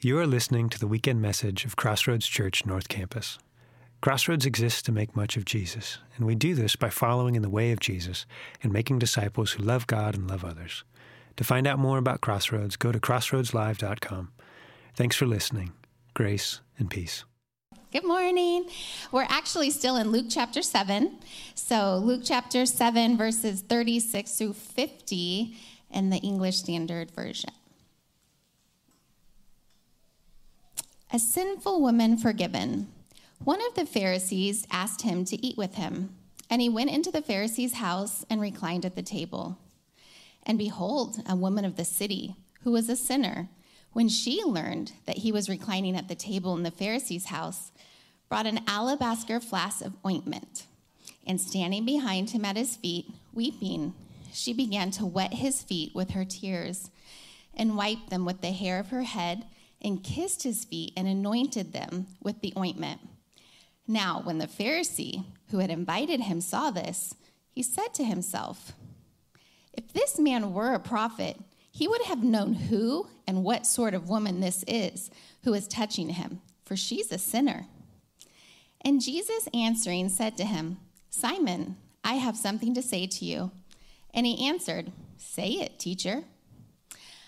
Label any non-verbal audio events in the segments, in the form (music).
You are listening to the weekend message of Crossroads Church North Campus. Crossroads exists to make much of Jesus, and we do this by following in the way of Jesus and making disciples who love God and love others. To find out more about Crossroads, go to crossroadslive.com. Thanks for listening. Grace and peace. Good morning. We're actually still in Luke chapter 7. So, Luke chapter 7, verses 36 through 50 in the English Standard Version. A sinful woman forgiven. One of the Pharisees asked him to eat with him, and he went into the Pharisee's house and reclined at the table. And behold, a woman of the city, who was a sinner, when she learned that he was reclining at the table in the Pharisee's house, brought an alabaster flask of ointment, and standing behind him at his feet, weeping, she began to wet his feet with her tears, and wiped them with the hair of her head, and kissed his feet, and anointed them with the ointment. Now, when the Pharisee who had invited him saw this, he said to himself, If this man were a prophet, he would have known who and what sort of woman this is who is touching him, for she's a sinner. And Jesus answering said to him, Simon, I have something to say to you. And he answered, Say it, teacher.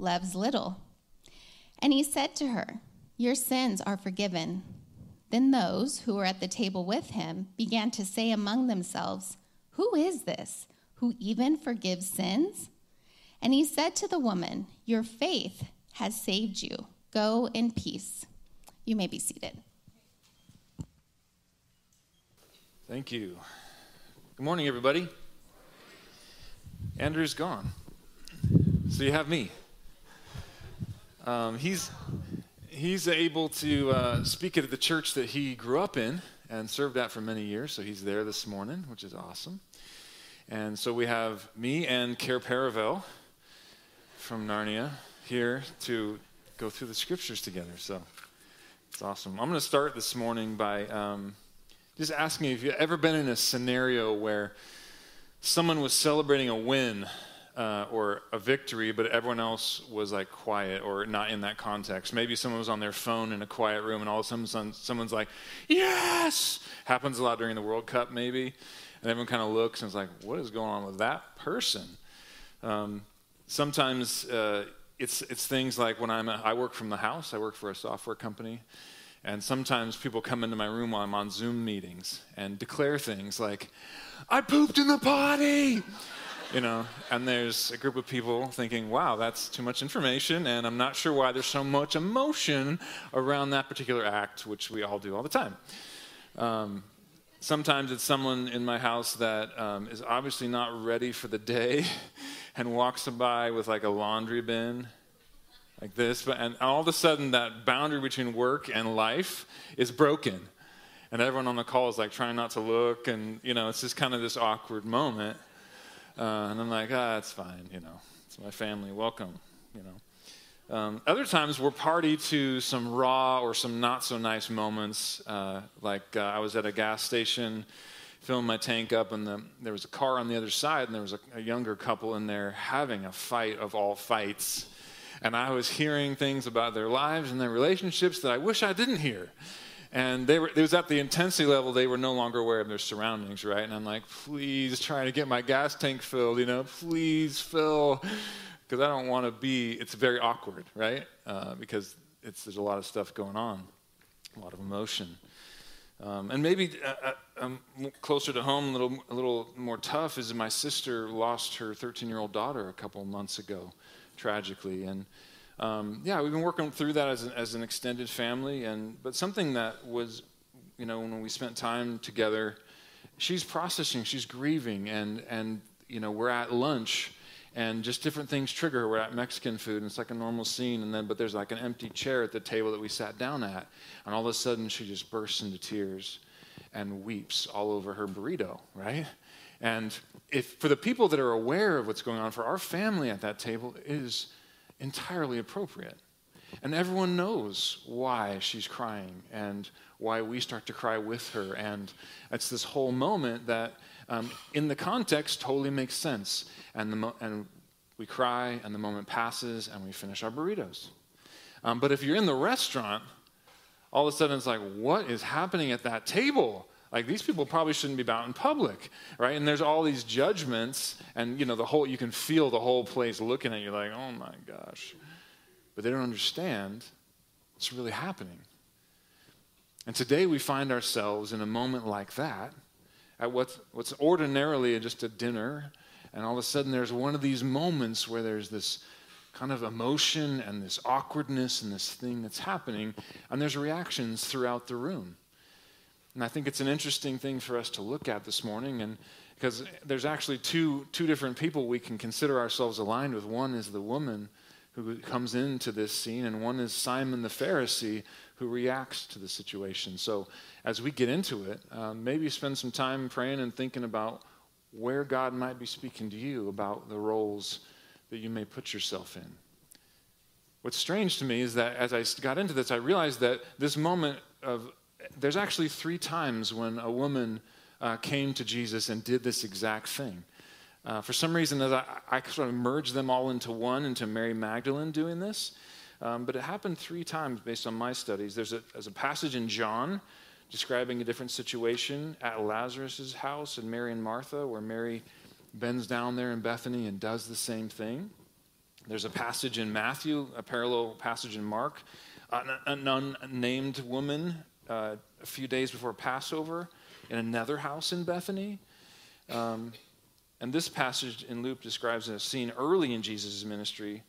loves little. And he said to her, Your sins are forgiven. Then those who were at the table with him began to say among themselves, Who is this who even forgives sins? And he said to the woman, Your faith has saved you. Go in peace. You may be seated. Thank you. Good morning, everybody. Andrew's gone. So you have me. Um, he's, he's able to uh, speak at the church that he grew up in and served at for many years. So he's there this morning, which is awesome. And so we have me and Cair Paravel from Narnia here to go through the scriptures together. So it's awesome. I'm going to start this morning by um, just asking if you've ever been in a scenario where someone was celebrating a win uh, or a victory, but everyone else was like quiet or not in that context. Maybe someone was on their phone in a quiet room, and all of a sudden someone's like, "Yes!" Happens a lot during the World Cup, maybe, and everyone kind of looks and is like, "What is going on with that person?" Um, sometimes uh, it's, it's things like when I'm, a, I work from the house, I work for a software company, and sometimes people come into my room while I'm on Zoom meetings and declare things like, I pooped in the potty! You know, and there's a group of people thinking, wow, that's too much information, and I'm not sure why there's so much emotion around that particular act, which we all do all the time. Um, sometimes it's someone in my house that um, is obviously not ready for the day (laughs) and walks by with like a laundry bin like this but and all of a sudden that boundary between work and life is broken and everyone on the call is like trying not to look and you know it's just kind of this awkward moment uh, and i'm like ah it's fine you know it's my family welcome you know um, other times we're party to some raw or some not so nice moments uh, like uh, i was at a gas station filling my tank up, and the, there was a car on the other side, and there was a, a younger couple in there having a fight of all fights. And I was hearing things about their lives and their relationships that I wish I didn't hear. And they were, it was at the intensity level, they were no longer aware of their surroundings, right? And I'm like, please try to get my gas tank filled, you know, please fill. Because I don't want to be, it's very awkward, right? Uh, because it's, there's a lot of stuff going on, a lot of emotion. Um, and maybe uh, uh, closer to home, a little, a little more tough, is my sister lost her 13 year old daughter a couple months ago, tragically. And um, yeah, we've been working through that as an, as an extended family. And, but something that was, you know, when we spent time together, she's processing, she's grieving, and, and you know, we're at lunch and just different things trigger. Her. We're at Mexican food, and it's like a normal scene, and then but there's like an empty chair at the table that we sat down at, and all of a sudden she just bursts into tears and weeps all over her burrito, right? And if for the people that are aware of what's going on, for our family at that table, it is entirely appropriate. And everyone knows why she's crying and why we start to cry with her. And it's this whole moment that um, in the context totally makes sense. And, the mo- and we cry, and the moment passes, and we finish our burritos. Um, but if you're in the restaurant, all of a sudden it's like, what is happening at that table? Like these people probably shouldn't be out in public, right? And there's all these judgments, and you know the whole you can feel the whole place looking at you like, oh my gosh. But they don't understand what's really happening. And today we find ourselves in a moment like that at what's, what's ordinarily just a dinner, and all of a sudden there's one of these moments where there's this kind of emotion and this awkwardness and this thing that's happening, and there's reactions throughout the room. And I think it's an interesting thing for us to look at this morning, and because there's actually two, two different people we can consider ourselves aligned with. One is the woman who comes into this scene, and one is Simon the Pharisee who reacts to the situation. So, as we get into it, um, maybe spend some time praying and thinking about where God might be speaking to you about the roles that you may put yourself in. What's strange to me is that as I got into this, I realized that this moment of there's actually three times when a woman uh, came to Jesus and did this exact thing. Uh, for some reason, as I, I, sort of merged them all into one, into Mary Magdalene doing this. Um, but it happened three times based on my studies. There's a, there's a passage in John describing a different situation at Lazarus' house and Mary and Martha, where Mary bends down there in Bethany and does the same thing. There's a passage in Matthew, a parallel passage in Mark. an unnamed woman uh, a few days before Passover in another house in Bethany. Um, and this passage in Luke describes a scene early in Jesus' ministry,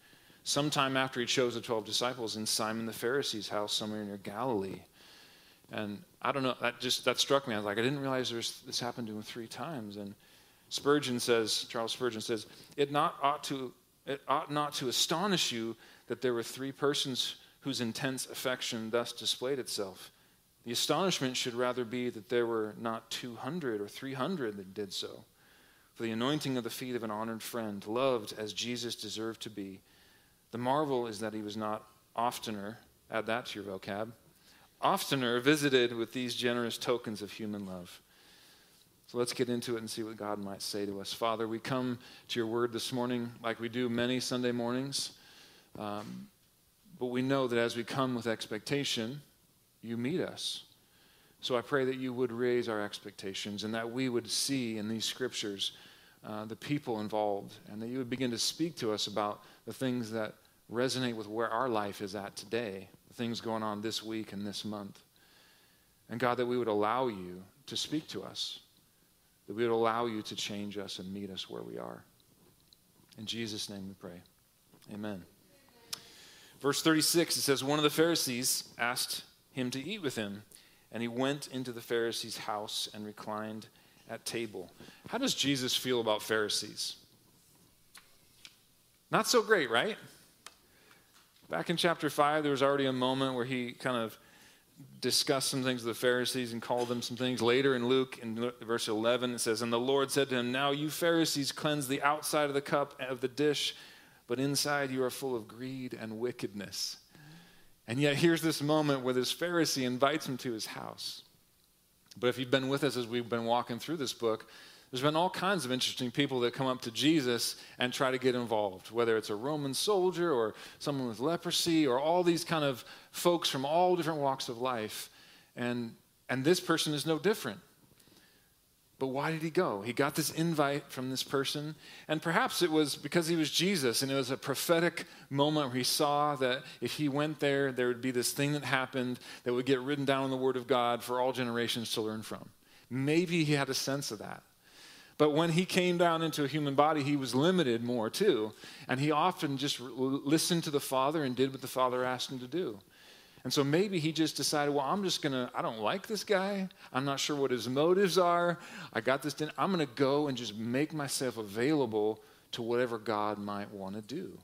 sometime after he chose the 12 disciples in Simon the Pharisee's house somewhere near Galilee. And I don't know, that just that struck me. I was like, I didn't realize this happened to him three times. And Spurgeon says, Charles Spurgeon says, it not ought to it ought not to astonish you that there were three persons whose intense affection thus displayed itself. The astonishment should rather be that there were not 200 or 300 that did so. For the anointing of the feet of an honored friend, loved as Jesus deserved to be, the marvel is that he was not oftener, add that to your vocab, oftener visited with these generous tokens of human love. So let's get into it and see what God might say to us. Father, we come to your word this morning like we do many Sunday mornings. Um, but we know that as we come with expectation, you meet us. So I pray that you would raise our expectations and that we would see in these scriptures uh, the people involved and that you would begin to speak to us about the things that resonate with where our life is at today, the things going on this week and this month. And God, that we would allow you to speak to us, that we would allow you to change us and meet us where we are. In Jesus' name we pray. Amen. Verse 36, it says, One of the Pharisees asked him to eat with him. And he went into the Pharisee's house and reclined at table. How does Jesus feel about Pharisees? Not so great, right? Back in chapter 5, there was already a moment where he kind of discussed some things with the Pharisees and called them some things. Later in Luke, in verse 11, it says, And the Lord said to him, Now you Pharisees cleanse the outside of the cup of the dish, but inside you are full of greed and wickedness. And yet, here's this moment where this Pharisee invites him to his house. But if you've been with us as we've been walking through this book, there's been all kinds of interesting people that come up to Jesus and try to get involved, whether it's a Roman soldier or someone with leprosy or all these kind of folks from all different walks of life. And, and this person is no different. But why did he go? He got this invite from this person, and perhaps it was because he was Jesus, and it was a prophetic moment where he saw that if he went there, there would be this thing that happened that would get written down in the Word of God for all generations to learn from. Maybe he had a sense of that. But when he came down into a human body, he was limited more too. And he often just listened to the Father and did what the Father asked him to do. And so maybe he just decided, well, I'm just going to, I don't like this guy. I'm not sure what his motives are. I got this, dinner. I'm going to go and just make myself available to whatever God might want to do.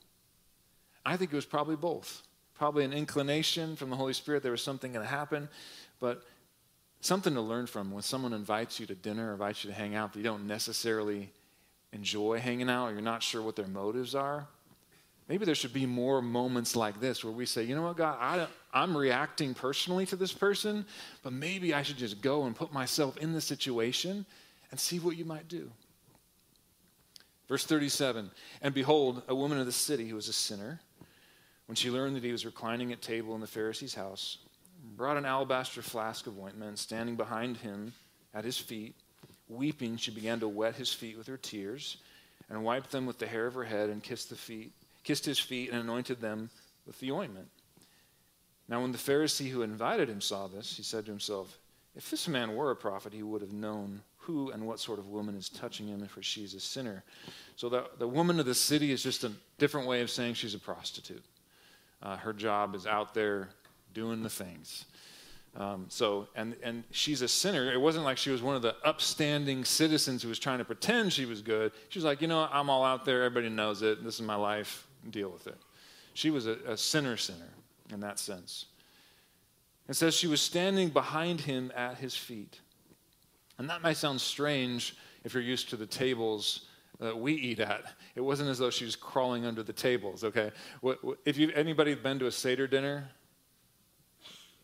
I think it was probably both. Probably an inclination from the Holy Spirit, there was something going to happen. But something to learn from when someone invites you to dinner, invites you to hang out, but you don't necessarily enjoy hanging out, or you're not sure what their motives are. Maybe there should be more moments like this where we say, you know what, God, I, I'm reacting personally to this person, but maybe I should just go and put myself in the situation and see what you might do. Verse 37 And behold, a woman of the city who was a sinner, when she learned that he was reclining at table in the Pharisee's house, brought an alabaster flask of ointment, standing behind him at his feet. Weeping, she began to wet his feet with her tears, and wiped them with the hair of her head, and kissed the feet, kissed his feet, and anointed them with the ointment. Now, when the Pharisee who invited him saw this, he said to himself, If this man were a prophet, he would have known who and what sort of woman is touching him, for she's a sinner. So the, the woman of the city is just a different way of saying she's a prostitute. Uh, her job is out there doing the things. Um, so, and, and she's a sinner. It wasn't like she was one of the upstanding citizens who was trying to pretend she was good. She was like, you know, I'm all out there. Everybody knows it. This is my life. Deal with it. She was a, a sinner, sinner in that sense. It says she was standing behind him at his feet. And that might sound strange if you're used to the tables that we eat at. It wasn't as though she was crawling under the tables, okay? If you anybody been to a Seder dinner,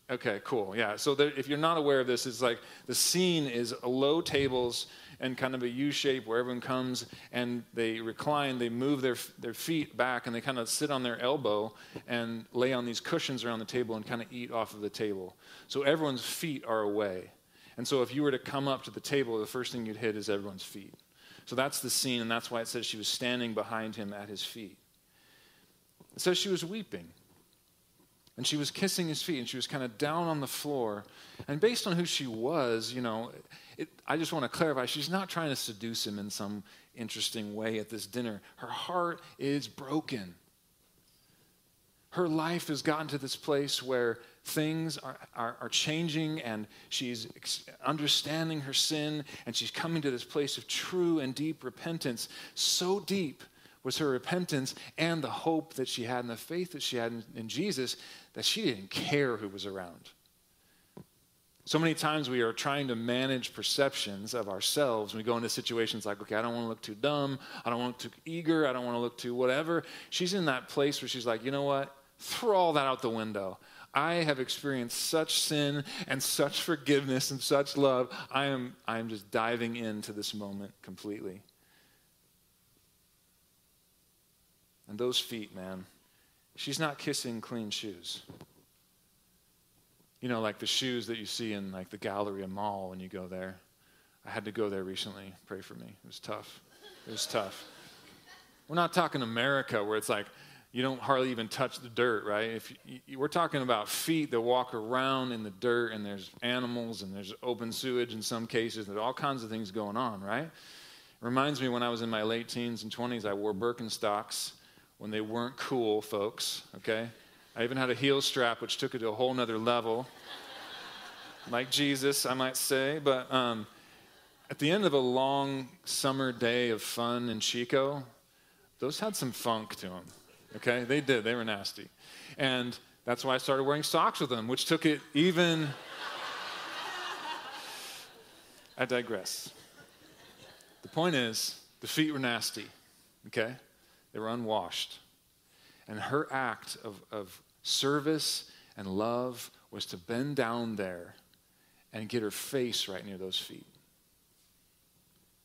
Okay, cool. Yeah. So there, if you're not aware of this, it's like the scene is low tables and kind of a U shape where everyone comes and they recline, they move their, their feet back, and they kind of sit on their elbow and lay on these cushions around the table and kind of eat off of the table. So everyone's feet are away. And so if you were to come up to the table, the first thing you'd hit is everyone's feet. So that's the scene, and that's why it says she was standing behind him at his feet. It says she was weeping. And she was kissing his feet and she was kind of down on the floor. And based on who she was, you know, it, I just want to clarify she's not trying to seduce him in some interesting way at this dinner. Her heart is broken. Her life has gotten to this place where things are, are, are changing and she's understanding her sin and she's coming to this place of true and deep repentance. So deep was her repentance and the hope that she had and the faith that she had in, in Jesus that she didn't care who was around. So many times we are trying to manage perceptions of ourselves. We go into situations like, okay, I don't want to look too dumb. I don't want to look too eager. I don't want to look too whatever. She's in that place where she's like, you know what? Throw all that out the window. I have experienced such sin and such forgiveness and such love. I am, I am just diving into this moment completely. And those feet, man, she's not kissing clean shoes. You know, like the shoes that you see in like the Galleria Mall when you go there. I had to go there recently. Pray for me. It was tough. It was tough. We're not talking America where it's like you don't hardly even touch the dirt, right? If you, we're talking about feet that walk around in the dirt, and there's animals, and there's open sewage in some cases, there's all kinds of things going on, right? It reminds me when I was in my late teens and 20s, I wore Birkenstocks when they weren't cool, folks, okay? I even had a heel strap, which took it to a whole nother level. like Jesus, I might say. But um, at the end of a long summer day of fun in Chico, those had some funk to them, okay? They did, they were nasty. And that's why I started wearing socks with them, which took it even. (laughs) I digress. The point is, the feet were nasty, okay? They were unwashed. And her act of, of service and love was to bend down there and get her face right near those feet.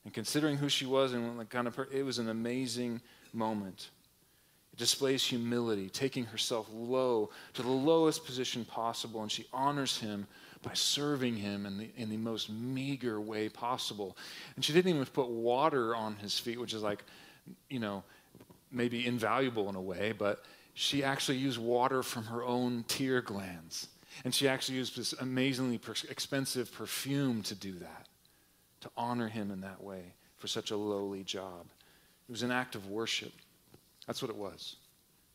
And considering who she was and what kind of her, it was an amazing moment. It displays humility, taking herself low to the lowest position possible, and she honors him by serving him in the, in the most meager way possible. And she didn't even put water on his feet, which is like, you know, maybe invaluable in a way, but she actually used water from her own tear glands. And she actually used this amazingly per- expensive perfume to do that, to honor him in that way for such a lowly job. It was an act of worship. That's what it was.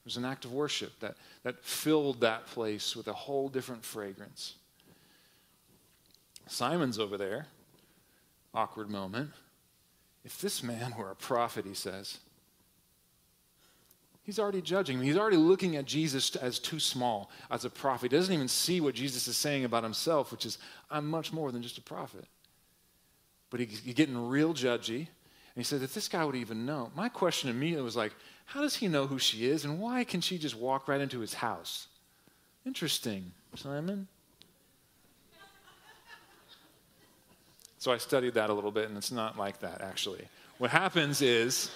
It was an act of worship that, that filled that place with a whole different fragrance. Simon's over there. Awkward moment. If this man were a prophet, he says, he's already judging me. He's already looking at Jesus as too small as a prophet. He doesn't even see what Jesus is saying about himself, which is, I'm much more than just a prophet. But he's getting real judgy. And he says, if this guy would even know. My question immediately was like, how does he know who she is? And why can she just walk right into his house? Interesting, Simon. So I studied that a little bit, and it's not like that, actually. What happens is,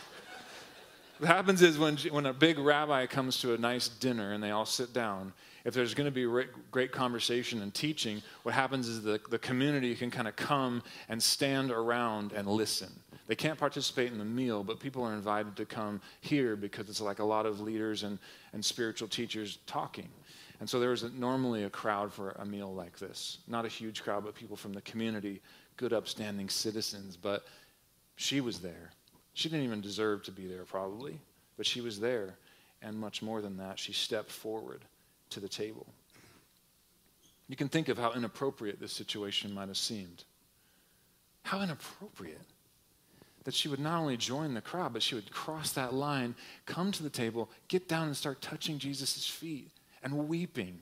what happens is when, when a big rabbi comes to a nice dinner and they all sit down, if there's going to be great conversation and teaching, what happens is the, the community can kind of come and stand around and listen. They can't participate in the meal, but people are invited to come here because it's like a lot of leaders and, and spiritual teachers talking. And so there was normally a crowd for a meal like this. Not a huge crowd, but people from the community good, upstanding citizens, but she was there. She didn't even deserve to be there, probably, but she was there. And much more than that, she stepped forward to the table. You can think of how inappropriate this situation might have seemed. How inappropriate that she would not only join the crowd, but she would cross that line, come to the table, get down and start touching Jesus' feet and weeping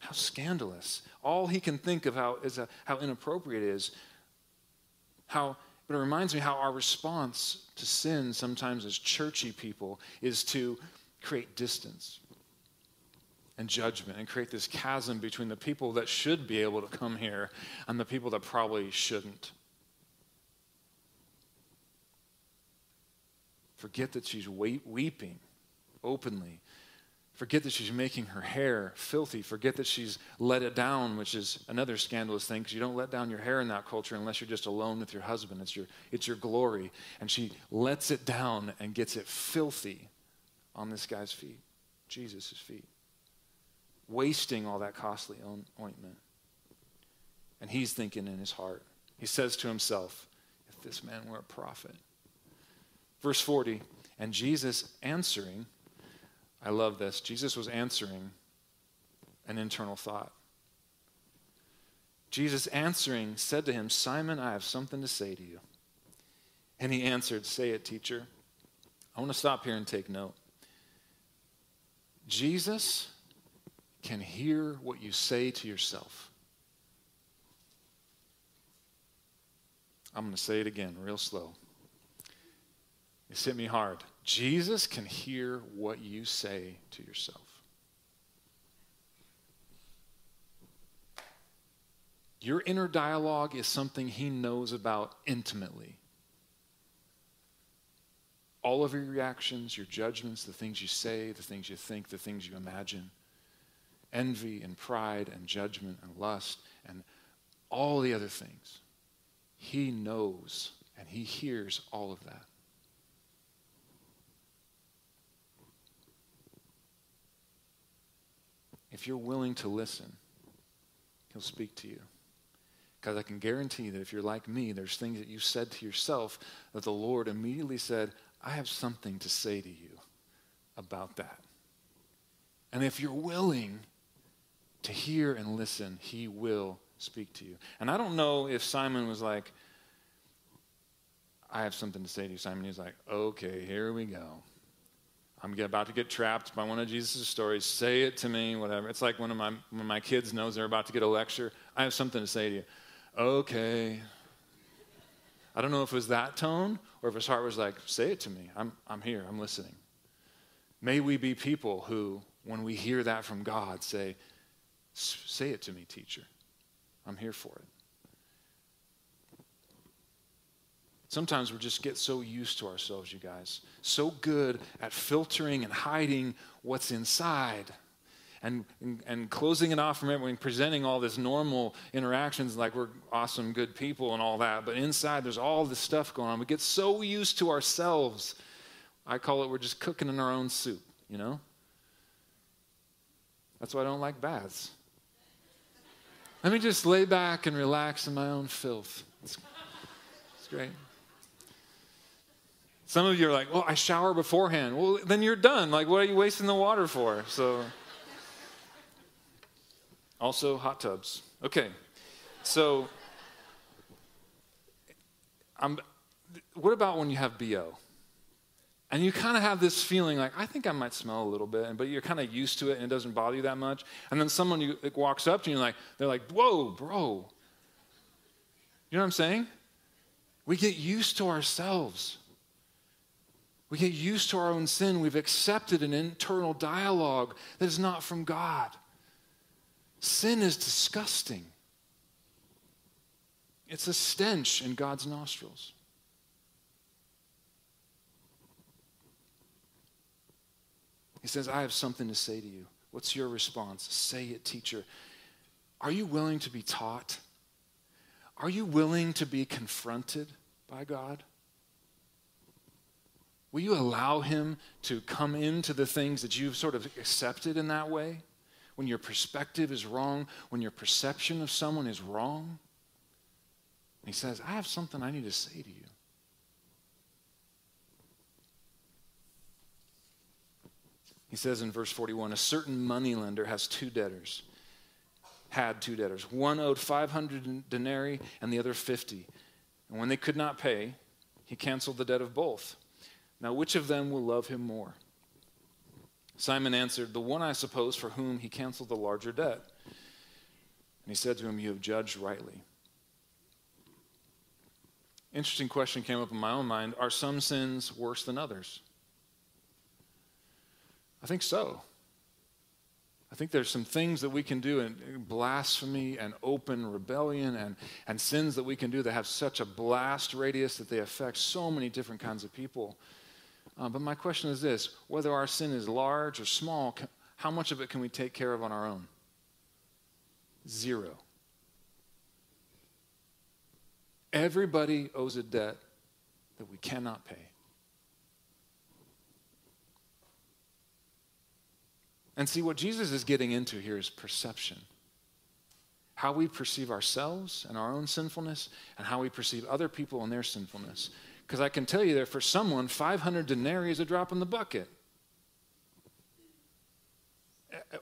how scandalous. All he can think of how, is a, how inappropriate it is. How, but it reminds me how our response to sin, sometimes as churchy people, is to create distance and judgment and create this chasm between the people that should be able to come here and the people that probably shouldn't. Forget that she's weeping openly Forget that she's making her hair filthy. Forget that she's let it down, which is another scandalous thing because you don't let down your hair in that culture unless you're just alone with your husband. It's your, it's your glory. And she lets it down and gets it filthy on this guy's feet, Jesus' feet, wasting all that costly ointment. And he's thinking in his heart, he says to himself, if this man were a prophet. Verse 40, and Jesus answering, I love this. Jesus was answering an internal thought. Jesus answering said to him, Simon, I have something to say to you. And he answered, Say it, teacher. I want to stop here and take note. Jesus can hear what you say to yourself. I'm going to say it again, real slow. It's hit me hard. Jesus can hear what you say to yourself. Your inner dialogue is something he knows about intimately. All of your reactions, your judgments, the things you say, the things you think, the things you imagine, envy and pride and judgment and lust and all the other things. He knows and he hears all of that. If you're willing to listen, He'll speak to you. Because I can guarantee that if you're like me, there's things that you said to yourself that the Lord immediately said, I have something to say to you about that. And if you're willing to hear and listen, He will speak to you. And I don't know if Simon was like, I have something to say to you, Simon. He's like, okay, here we go. I'm about to get trapped by one of Jesus' stories. Say it to me, whatever. It's like when my, when my kids knows they're about to get a lecture. I have something to say to you. Okay. I don't know if it was that tone or if his heart was like, say it to me. I'm, I'm here. I'm listening. May we be people who, when we hear that from God, say, say it to me, teacher. I'm here for it. Sometimes we just get so used to ourselves, you guys, so good at filtering and hiding what's inside. And, and, and closing it off from everyone, presenting all this normal interactions like we're awesome, good people and all that. But inside, there's all this stuff going on. We get so used to ourselves. I call it we're just cooking in our own soup, you know? That's why I don't like baths. Let me just lay back and relax in my own filth. It's, it's great. Some of you are like, well, I shower beforehand. Well, then you're done. Like, what are you wasting the water for? So, also hot tubs. Okay. So, I'm, what about when you have BO? And you kind of have this feeling like, I think I might smell a little bit, but you're kind of used to it and it doesn't bother you that much. And then someone you, walks up to you, like, they're like, whoa, bro. You know what I'm saying? We get used to ourselves. We get used to our own sin. We've accepted an internal dialogue that is not from God. Sin is disgusting, it's a stench in God's nostrils. He says, I have something to say to you. What's your response? Say it, teacher. Are you willing to be taught? Are you willing to be confronted by God? Will you allow Him to come into the things that you've sort of accepted in that way? When your perspective is wrong, when your perception of someone is wrong? He says, I have something I need to say to you. He says in verse 41 a certain moneylender has two debtors, had two debtors. One owed 500 denarii and the other 50. And when they could not pay, he canceled the debt of both. Now, which of them will love him more? Simon answered, The one, I suppose, for whom he canceled the larger debt. And he said to him, You have judged rightly. Interesting question came up in my own mind Are some sins worse than others? I think so. I think there's some things that we can do in blasphemy and open rebellion and, and sins that we can do that have such a blast radius that they affect so many different kinds of people. Uh, but my question is this whether our sin is large or small, how much of it can we take care of on our own? Zero. Everybody owes a debt that we cannot pay. And see, what Jesus is getting into here is perception. How we perceive ourselves and our own sinfulness, and how we perceive other people and their sinfulness. Because I can tell you that for someone, 500 denarii is a drop in the bucket.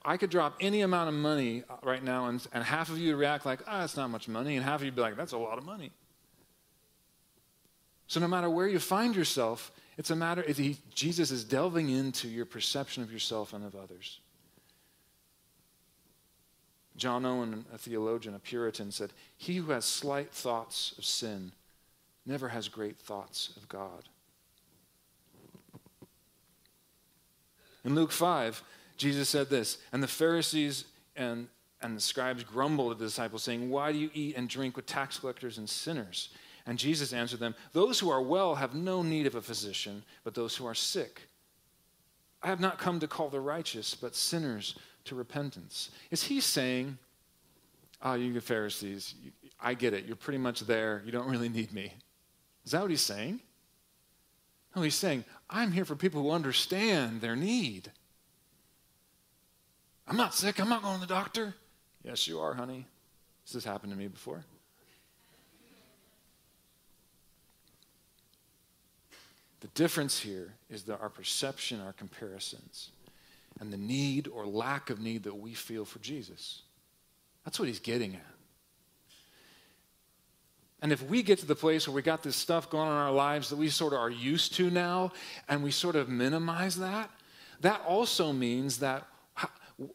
I could drop any amount of money right now, and, and half of you would react like, ah, oh, it's not much money, and half of you be like, that's a lot of money. So no matter where you find yourself, it's a matter, Jesus is delving into your perception of yourself and of others. John Owen, a theologian, a Puritan, said, He who has slight thoughts of sin never has great thoughts of God. In Luke 5, Jesus said this, and the Pharisees and, and the scribes grumbled at the disciples, saying, Why do you eat and drink with tax collectors and sinners? And Jesus answered them, Those who are well have no need of a physician, but those who are sick. I have not come to call the righteous, but sinners to repentance. Is he saying, Oh, you Pharisees, I get it. You're pretty much there. You don't really need me. Is that what he's saying? No, he's saying, I'm here for people who understand their need. I'm not sick. I'm not going to the doctor. Yes, you are, honey. This has happened to me before. The difference here is that our perception, our comparisons, and the need or lack of need that we feel for Jesus. That's what he's getting at. And if we get to the place where we got this stuff going on in our lives that we sort of are used to now, and we sort of minimize that, that also means that how,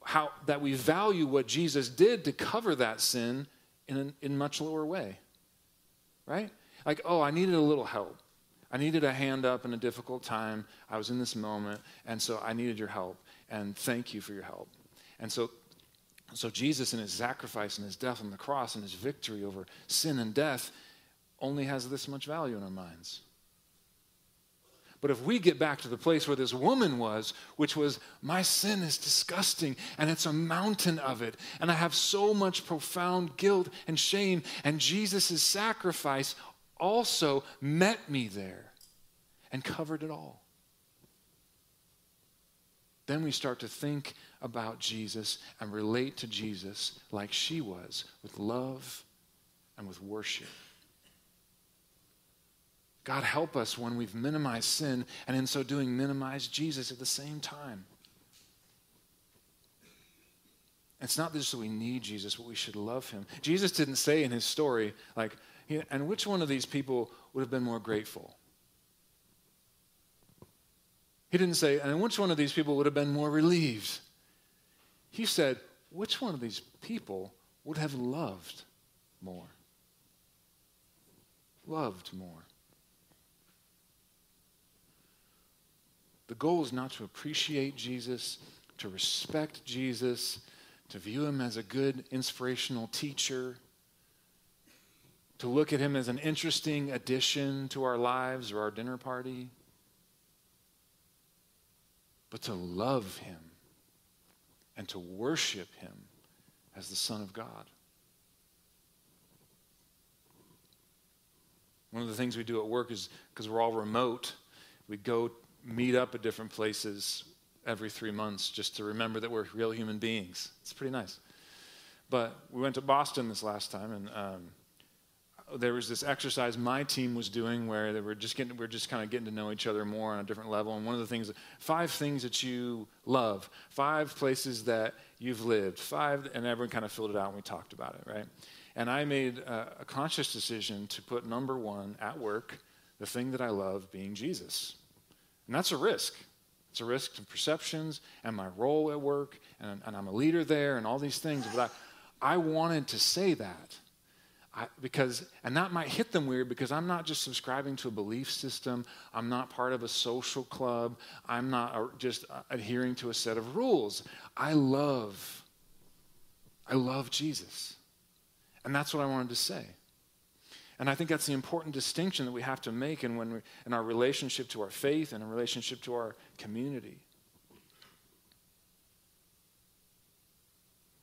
how that we value what Jesus did to cover that sin in a in much lower way. Right? Like, oh, I needed a little help. I needed a hand up in a difficult time. I was in this moment, and so I needed your help. And thank you for your help. And so so Jesus, in his sacrifice and his death on the cross and his victory over sin and death, only has this much value in our minds. But if we get back to the place where this woman was, which was, my sin is disgusting and it's a mountain of it, and I have so much profound guilt and shame, and Jesus' sacrifice also met me there and covered it all. Then we start to think about Jesus and relate to Jesus like she was, with love and with worship. God, help us when we've minimized sin and in so doing minimize Jesus at the same time. It's not just that we need Jesus, but we should love him. Jesus didn't say in his story, like, and which one of these people would have been more grateful? He didn't say, and which one of these people would have been more relieved? He said, which one of these people would have loved more? Loved more. The goal is not to appreciate Jesus, to respect Jesus, to view him as a good inspirational teacher, to look at him as an interesting addition to our lives or our dinner party, but to love him and to worship him as the Son of God. One of the things we do at work is because we're all remote, we go meet up at different places every three months just to remember that we're real human beings. It's pretty nice. But we went to Boston this last time, and um, there was this exercise my team was doing where they were just getting, we are just kind of getting to know each other more on a different level. And one of the things, five things that you love, five places that you've lived, five, and everyone kind of filled it out and we talked about it, right? And I made a, a conscious decision to put number one at work, the thing that I love being Jesus. And that's a risk. It's a risk to perceptions and my role at work, and, and I'm a leader there, and all these things. But I, I wanted to say that. I, because and that might hit them weird because i'm not just subscribing to a belief system. I'm not part of a social club. I'm not just uh, adhering to a set of rules. I love i love jesus. And that's what i wanted to say. And I think that's the important distinction that we have to make in, when we, in our relationship to our faith and in relationship to our community.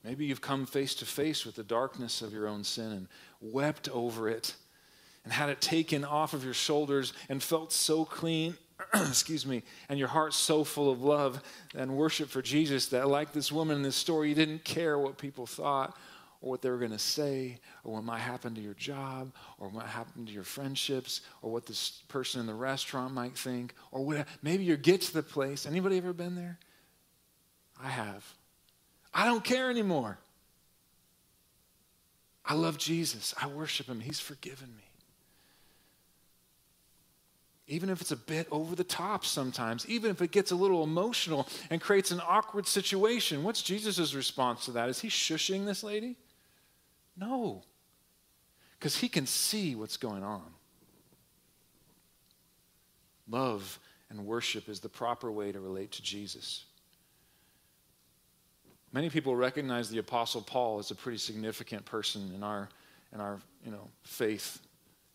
Maybe you've come face to face with the darkness of your own sin and wept over it and had it taken off of your shoulders and felt so clean, (clears throat) excuse me, and your heart so full of love and worship for Jesus that, like this woman in this story, you didn't care what people thought or what they were going to say, or what might happen to your job, or what happened to your friendships, or what this person in the restaurant might think, or what, maybe you get to the place. Anybody ever been there? I have. I don't care anymore. I love Jesus. I worship him. He's forgiven me. Even if it's a bit over the top sometimes, even if it gets a little emotional and creates an awkward situation, what's Jesus' response to that? Is he shushing this lady? No, because he can see what's going on. Love and worship is the proper way to relate to Jesus. Many people recognize the Apostle Paul as a pretty significant person in our, in our you know, faith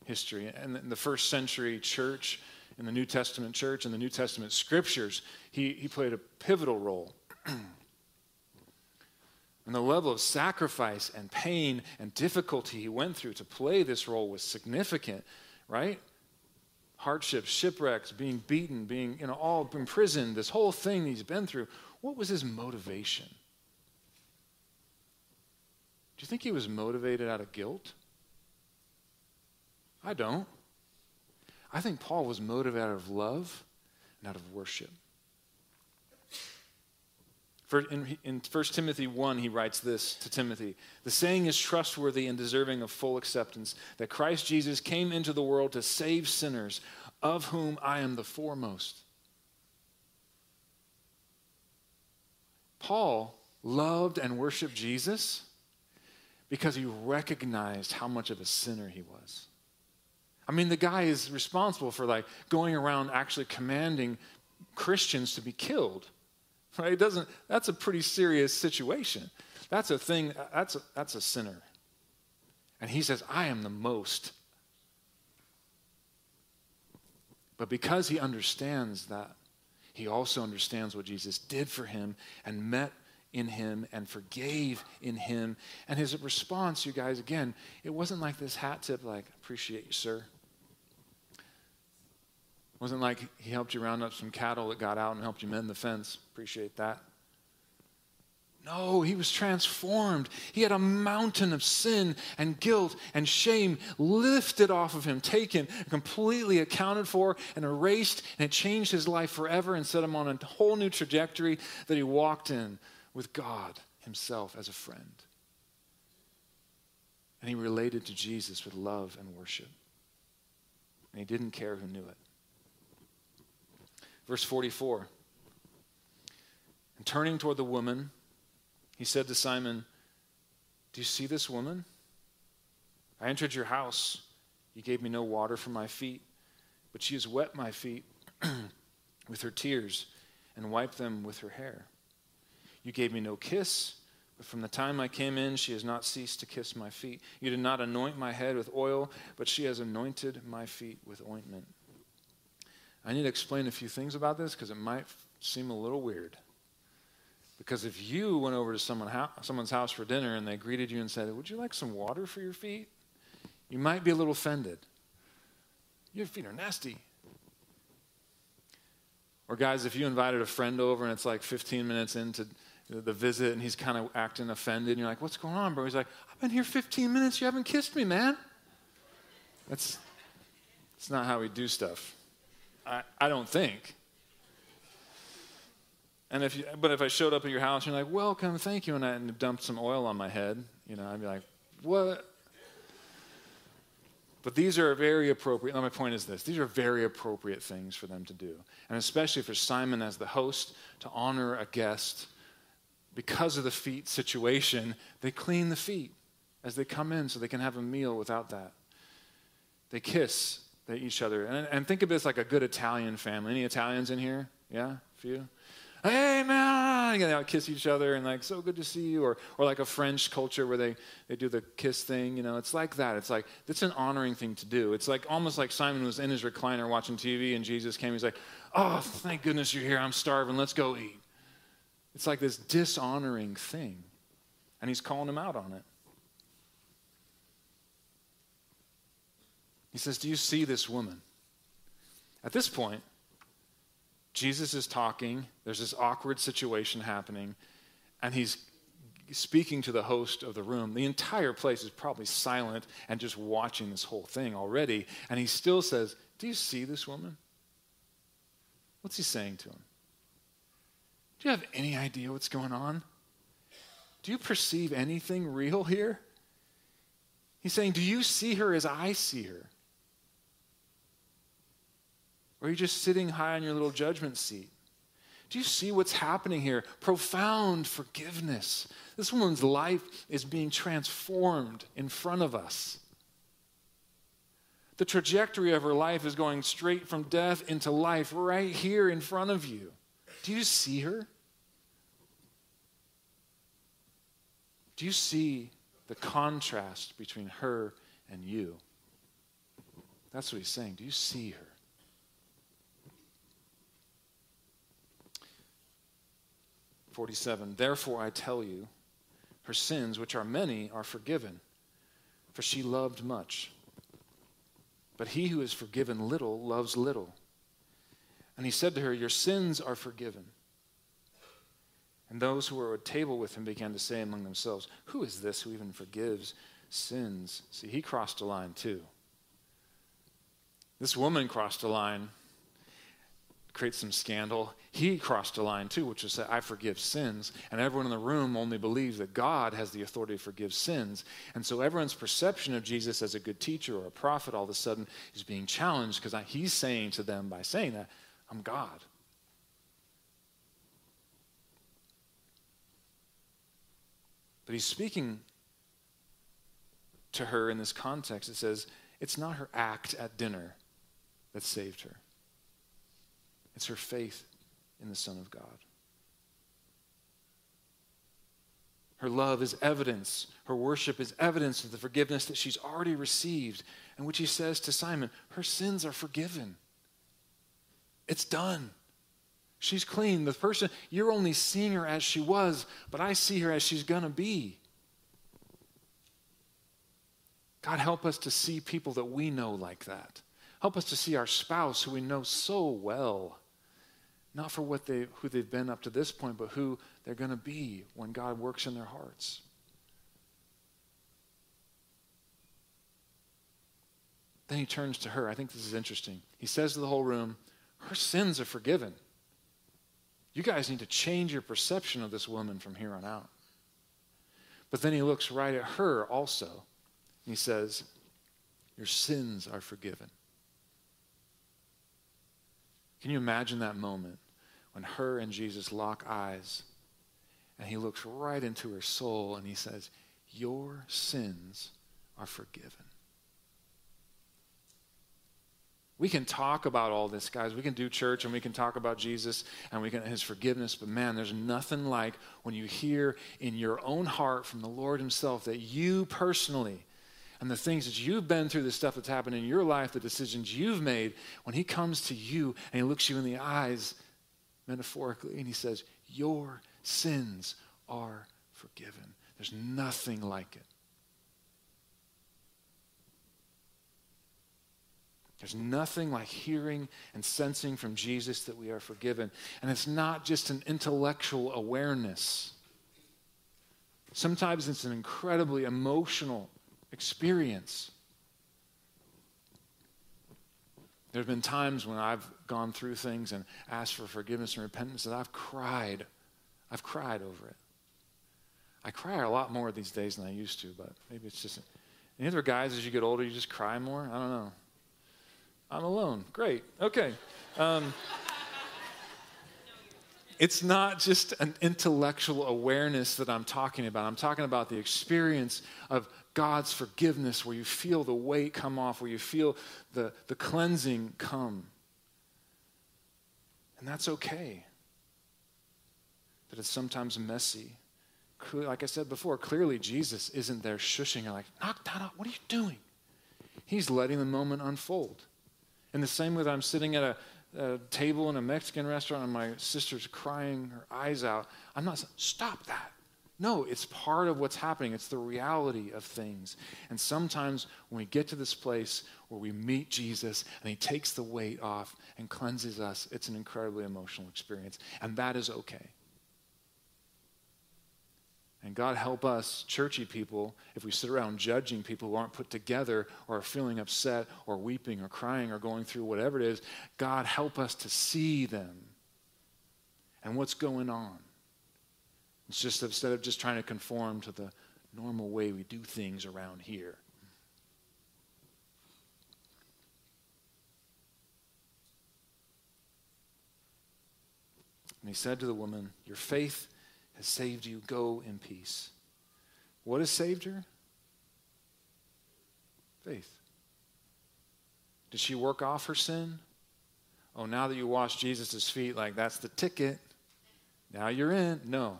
history. And in the first century church, in the New Testament church, in the New Testament scriptures, he, he played a pivotal role. (clears throat) And the level of sacrifice and pain and difficulty he went through to play this role was significant, right? Hardships, shipwrecks, being beaten, being, you know, all imprisoned, this whole thing he's been through. What was his motivation? Do you think he was motivated out of guilt? I don't. I think Paul was motivated out of love and out of worship. In, in 1 Timothy 1, he writes this to Timothy The saying is trustworthy and deserving of full acceptance that Christ Jesus came into the world to save sinners, of whom I am the foremost. Paul loved and worshiped Jesus because he recognized how much of a sinner he was. I mean, the guy is responsible for like going around actually commanding Christians to be killed. Right? It doesn't, that's a pretty serious situation. That's a thing, that's a, that's a sinner. And he says, I am the most But because he understands that, he also understands what Jesus did for him and met in him and forgave in him. And his response, you guys, again, it wasn't like this hat tip, like, appreciate you, sir. It wasn't like he helped you round up some cattle that got out and helped you mend the fence. Appreciate that. No, he was transformed. He had a mountain of sin and guilt and shame lifted off of him, taken, completely accounted for, and erased, and it changed his life forever and set him on a whole new trajectory that he walked in with God himself as a friend. And he related to Jesus with love and worship. And he didn't care who knew it. Verse 44. And turning toward the woman, he said to Simon, Do you see this woman? I entered your house. You gave me no water for my feet, but she has wet my feet (clears throat) with her tears and wiped them with her hair. You gave me no kiss, but from the time I came in, she has not ceased to kiss my feet. You did not anoint my head with oil, but she has anointed my feet with ointment. I need to explain a few things about this because it might seem a little weird. Because if you went over to someone someone's house for dinner and they greeted you and said, Would you like some water for your feet? You might be a little offended. Your feet are nasty. Or, guys, if you invited a friend over and it's like 15 minutes into the visit and he's kind of acting offended, and you're like, What's going on, bro? He's like, I've been here 15 minutes. You haven't kissed me, man. That's, that's not how we do stuff. I, I don't think. And if you, but if I showed up at your house and you're like, welcome, thank you, and I and dumped some oil on my head, you know, I'd be like, what? But these are very appropriate. My point is this these are very appropriate things for them to do. And especially for Simon as the host to honor a guest because of the feet situation, they clean the feet as they come in so they can have a meal without that. They kiss they each other. And, and think of this like a good Italian family. Any Italians in here? Yeah? A few? hey man, you know, kiss each other and like, so good to see you. Or, or like a French culture where they, they do the kiss thing, you know, it's like that. It's like, it's an honoring thing to do. It's like almost like Simon was in his recliner watching TV and Jesus came. He's like, oh, thank goodness you're here. I'm starving. Let's go eat. It's like this dishonoring thing. And he's calling him out on it. He says, Do you see this woman? At this point, Jesus is talking, there's this awkward situation happening, and he's speaking to the host of the room. The entire place is probably silent and just watching this whole thing already. And he still says, Do you see this woman? What's he saying to him? Do you have any idea what's going on? Do you perceive anything real here? He's saying, Do you see her as I see her? Or are you just sitting high on your little judgment seat? Do you see what's happening here? Profound forgiveness. This woman's life is being transformed in front of us. The trajectory of her life is going straight from death into life right here in front of you. Do you see her? Do you see the contrast between her and you? That's what he's saying. Do you see her? 47 Therefore I tell you, her sins, which are many, are forgiven, for she loved much. But he who is forgiven little loves little. And he said to her, Your sins are forgiven. And those who were at table with him began to say among themselves, Who is this who even forgives sins? See, he crossed a line too. This woman crossed a line create some scandal. He crossed a line too, which is that I forgive sins. And everyone in the room only believes that God has the authority to forgive sins. And so everyone's perception of Jesus as a good teacher or a prophet all of a sudden is being challenged because he's saying to them by saying that, I'm God. But he's speaking to her in this context. It says, it's not her act at dinner that saved her. It's her faith in the Son of God. Her love is evidence. Her worship is evidence of the forgiveness that she's already received, and which he says to Simon, her sins are forgiven. It's done. She's clean. The person, you're only seeing her as she was, but I see her as she's going to be. God, help us to see people that we know like that. Help us to see our spouse who we know so well, not for what they, who they've been up to this point, but who they're going to be when God works in their hearts. Then he turns to her. I think this is interesting. He says to the whole room, Her sins are forgiven. You guys need to change your perception of this woman from here on out. But then he looks right at her also. And he says, Your sins are forgiven. Can you imagine that moment when her and Jesus lock eyes and he looks right into her soul and he says, Your sins are forgiven? We can talk about all this, guys. We can do church and we can talk about Jesus and we can his forgiveness, but man, there's nothing like when you hear in your own heart from the Lord himself that you personally and the things that you've been through, the stuff that's happened in your life, the decisions you've made, when he comes to you and he looks you in the eyes metaphorically and he says, "Your sins are forgiven." There's nothing like it. There's nothing like hearing and sensing from Jesus that we are forgiven. And it's not just an intellectual awareness, sometimes it's an incredibly emotional experience. There have been times when I've gone through things and asked for forgiveness and repentance that I've cried. I've cried over it. I cry a lot more these days than I used to, but maybe it's just. Any other guys, as you get older, you just cry more? I don't know. I'm alone. Great. Okay. Um, it's not just an intellectual awareness that I'm talking about. I'm talking about the experience of God's forgiveness where you feel the weight come off, where you feel the, the cleansing come. And that's okay. But it's sometimes messy. Like I said before, clearly Jesus isn't there shushing you like, knock that out. What are you doing? He's letting the moment unfold. In the same way that I'm sitting at a, a table in a Mexican restaurant and my sister's crying her eyes out, I'm not saying, stop that. No, it's part of what's happening. It's the reality of things. And sometimes when we get to this place where we meet Jesus and he takes the weight off and cleanses us, it's an incredibly emotional experience. And that is okay. And God help us, churchy people, if we sit around judging people who aren't put together or are feeling upset or weeping or crying or going through whatever it is, God help us to see them and what's going on. It's just instead of just trying to conform to the normal way we do things around here. And he said to the woman, Your faith has saved you. Go in peace. What has saved her? Faith. Did she work off her sin? Oh, now that you wash Jesus' feet, like that's the ticket. Now you're in. No.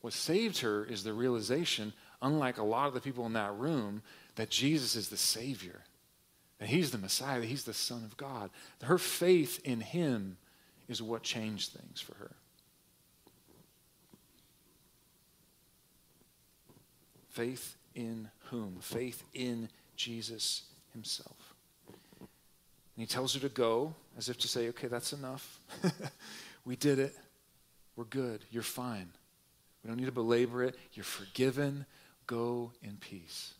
What saved her is the realization, unlike a lot of the people in that room, that Jesus is the Savior, that He's the Messiah, that He's the Son of God. Her faith in Him is what changed things for her. Faith in whom? Faith in Jesus himself. And he tells her to go as if to say, okay, that's enough. (laughs) we did it. We're good. You're fine. We don't need to belabor it. You're forgiven. Go in peace.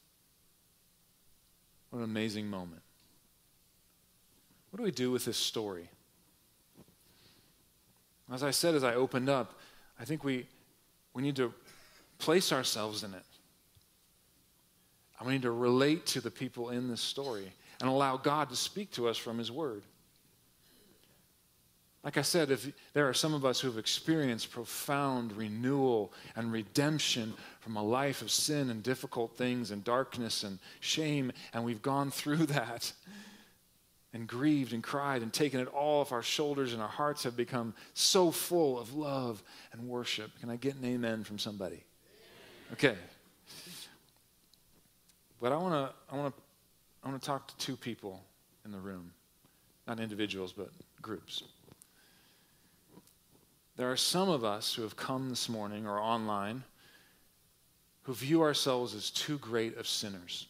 What an amazing moment. What do we do with this story? As I said as I opened up, I think we, we need to place ourselves in it. And we need to relate to the people in this story and allow God to speak to us from His Word. Like I said, if there are some of us who have experienced profound renewal and redemption from a life of sin and difficult things and darkness and shame, and we've gone through (laughs) that, and grieved and cried and taken it all off our shoulders, and our hearts have become so full of love and worship. Can I get an amen from somebody? Okay. But I want to I want to I want to talk to two people in the room. not individuals, but groups. There are some of us who have come this morning or online who view ourselves as too great of sinners.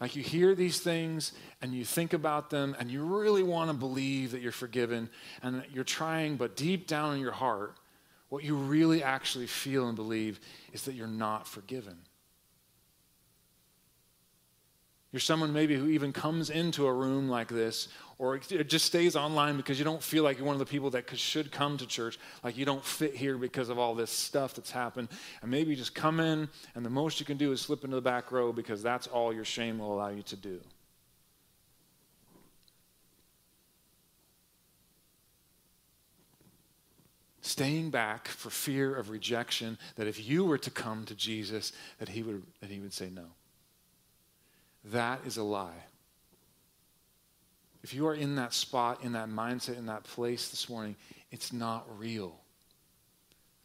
Like you hear these things and you think about them and you really want to believe that you're forgiven and you're trying, but deep down in your heart, what you really actually feel and believe is that you're not forgiven. You're someone maybe who even comes into a room like this or it just stays online because you don't feel like you're one of the people that should come to church, like you don't fit here because of all this stuff that's happened. And maybe you just come in, and the most you can do is slip into the back row because that's all your shame will allow you to do. Staying back for fear of rejection, that if you were to come to Jesus, that he would, that he would say no. That is a lie. If you are in that spot, in that mindset, in that place this morning, it's not real.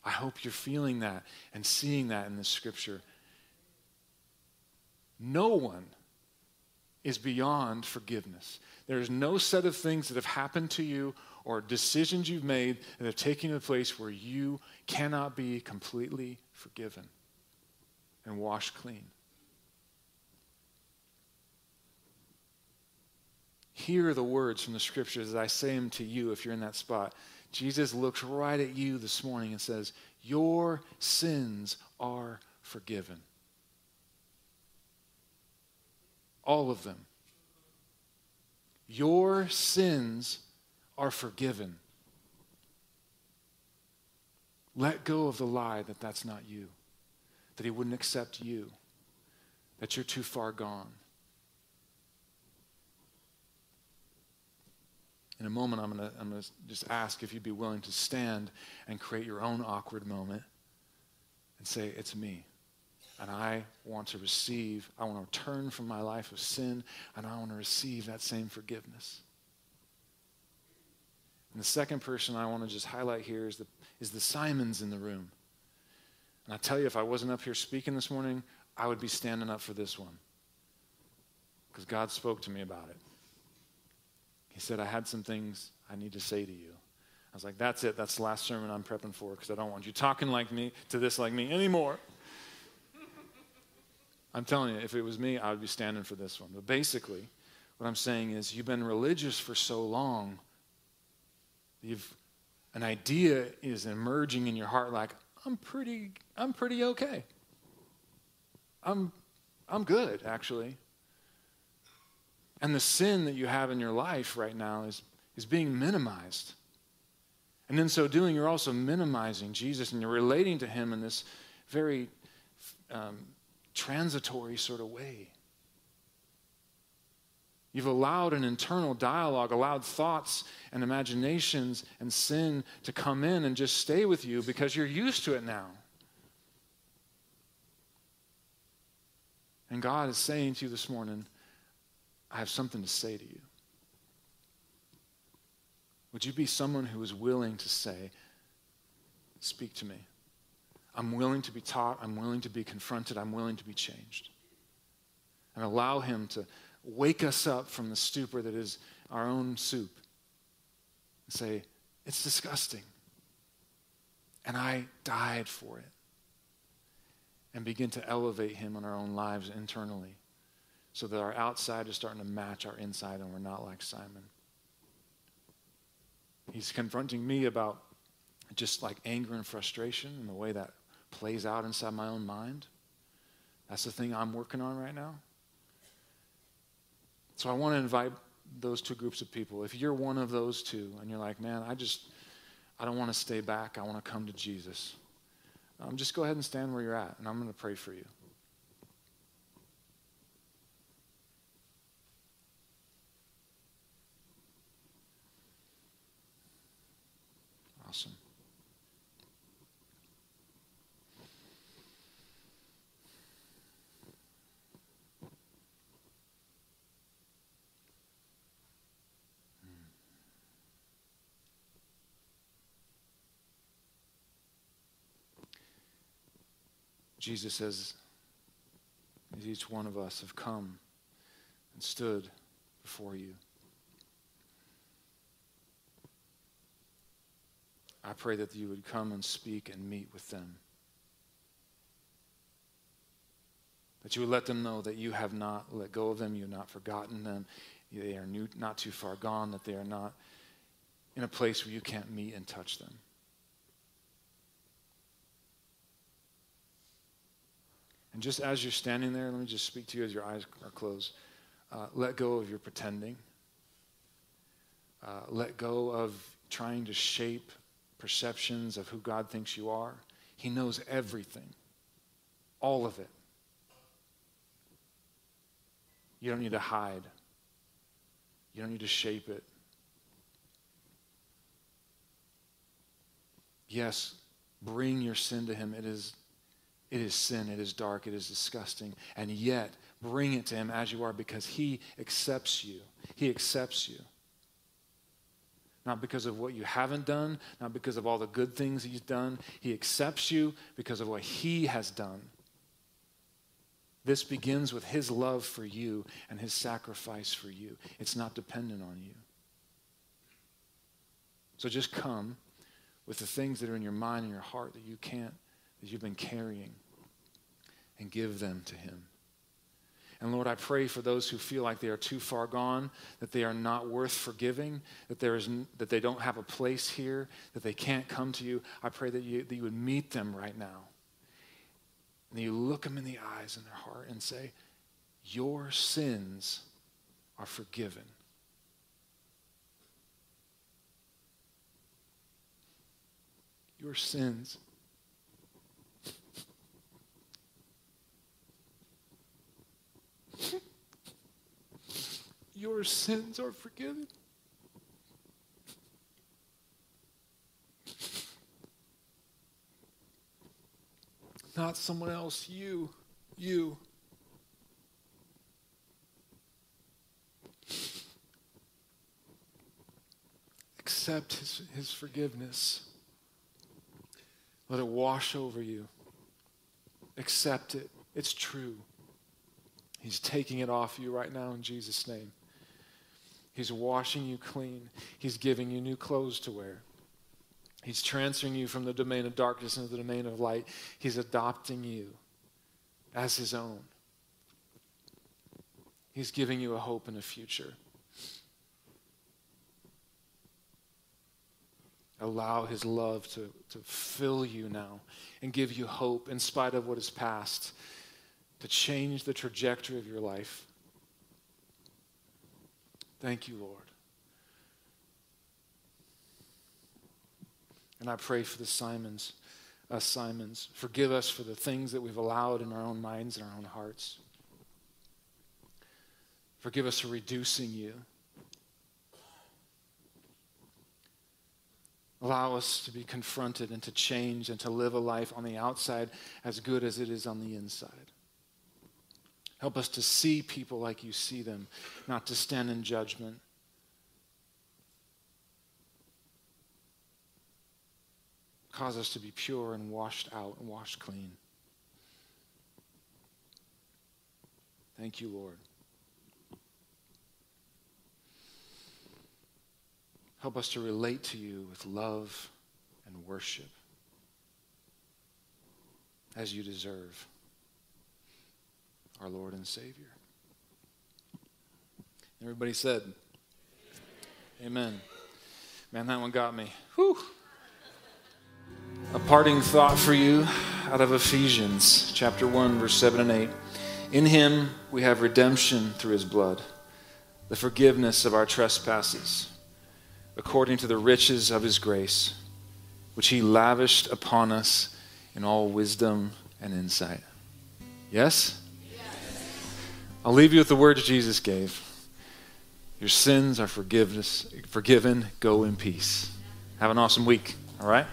I hope you're feeling that and seeing that in the scripture. No one is beyond forgiveness. There is no set of things that have happened to you or decisions you've made that have taken you to a place where you cannot be completely forgiven and washed clean. Hear the words from the scriptures as I say them to you if you're in that spot. Jesus looks right at you this morning and says, Your sins are forgiven. All of them. Your sins are forgiven. Let go of the lie that that's not you, that he wouldn't accept you, that you're too far gone. In a moment, I'm going I'm to just ask if you'd be willing to stand and create your own awkward moment and say, It's me. And I want to receive, I want to turn from my life of sin, and I want to receive that same forgiveness. And the second person I want to just highlight here is the, is the Simons in the room. And I tell you, if I wasn't up here speaking this morning, I would be standing up for this one. Because God spoke to me about it. Said, I had some things I need to say to you. I was like, that's it. That's the last sermon I'm prepping for because I don't want you talking like me to this like me anymore. (laughs) I'm telling you, if it was me, I would be standing for this one. But basically, what I'm saying is you've been religious for so long, you've an idea is emerging in your heart like, I'm pretty, I'm pretty okay. I'm I'm good, actually. And the sin that you have in your life right now is, is being minimized. And in so doing, you're also minimizing Jesus and you're relating to him in this very um, transitory sort of way. You've allowed an internal dialogue, allowed thoughts and imaginations and sin to come in and just stay with you because you're used to it now. And God is saying to you this morning, I have something to say to you. Would you be someone who is willing to say, Speak to me? I'm willing to be taught. I'm willing to be confronted. I'm willing to be changed. And allow Him to wake us up from the stupor that is our own soup and say, It's disgusting. And I died for it. And begin to elevate Him in our own lives internally so that our outside is starting to match our inside and we're not like Simon. He's confronting me about just like anger and frustration and the way that plays out inside my own mind. That's the thing I'm working on right now. So I want to invite those two groups of people. If you're one of those two and you're like, man, I just, I don't want to stay back. I want to come to Jesus. Um, just go ahead and stand where you're at, and I'm going to pray for you. Awesome. Hmm. Jesus says, as each one of us have come and stood before you. I pray that you would come and speak and meet with them. That you would let them know that you have not let go of them, you have not forgotten them, they are new, not too far gone, that they are not in a place where you can't meet and touch them. And just as you're standing there, let me just speak to you as your eyes are closed. Uh, let go of your pretending. Uh, let go of trying to shape perceptions of who God thinks you are. He knows everything, all of it. You don't need to hide, you don't need to shape it. Yes, bring your sin to Him. It is, it is sin, it is dark, it is disgusting. And yet, bring it to Him as you are because He accepts you. He accepts you. Not because of what you haven't done, not because of all the good things He's done. He accepts you because of what He has done. This begins with His love for you and His sacrifice for you. It's not dependent on you. So just come with the things that are in your mind and your heart that you can't, that you've been carrying, and give them to Him. And Lord, I pray for those who feel like they are too far gone, that they are not worth forgiving, that, there is, that they don't have a place here, that they can't come to you. I pray that you, that you would meet them right now. And you look them in the eyes and their heart and say, Your sins are forgiven. your sins. Your sins are forgiven. Not someone else, you, you. Accept his, his forgiveness. Let it wash over you. Accept it. It's true. He's taking it off you right now in Jesus' name. He's washing you clean. He's giving you new clothes to wear. He's transferring you from the domain of darkness into the domain of light. He's adopting you as his own. He's giving you a hope and a future. Allow His love to, to fill you now and give you hope in spite of what is past, to change the trajectory of your life. Thank you, Lord. And I pray for the Simons, us Simons. Forgive us for the things that we've allowed in our own minds and our own hearts. Forgive us for reducing you Allow us to be confronted and to change and to live a life on the outside as good as it is on the inside. Help us to see people like you see them, not to stand in judgment. Cause us to be pure and washed out and washed clean. Thank you, Lord. Help us to relate to you with love and worship as you deserve, our Lord and Savior. Everybody said, Amen. Man, that one got me. Whew. A parting thought for you out of Ephesians chapter 1, verse 7 and 8. In him we have redemption through his blood, the forgiveness of our trespasses according to the riches of his grace, which he lavished upon us in all wisdom and insight. Yes? yes? I'll leave you with the words Jesus gave. Your sins are forgiveness, forgiven. Go in peace. Have an awesome week, all right?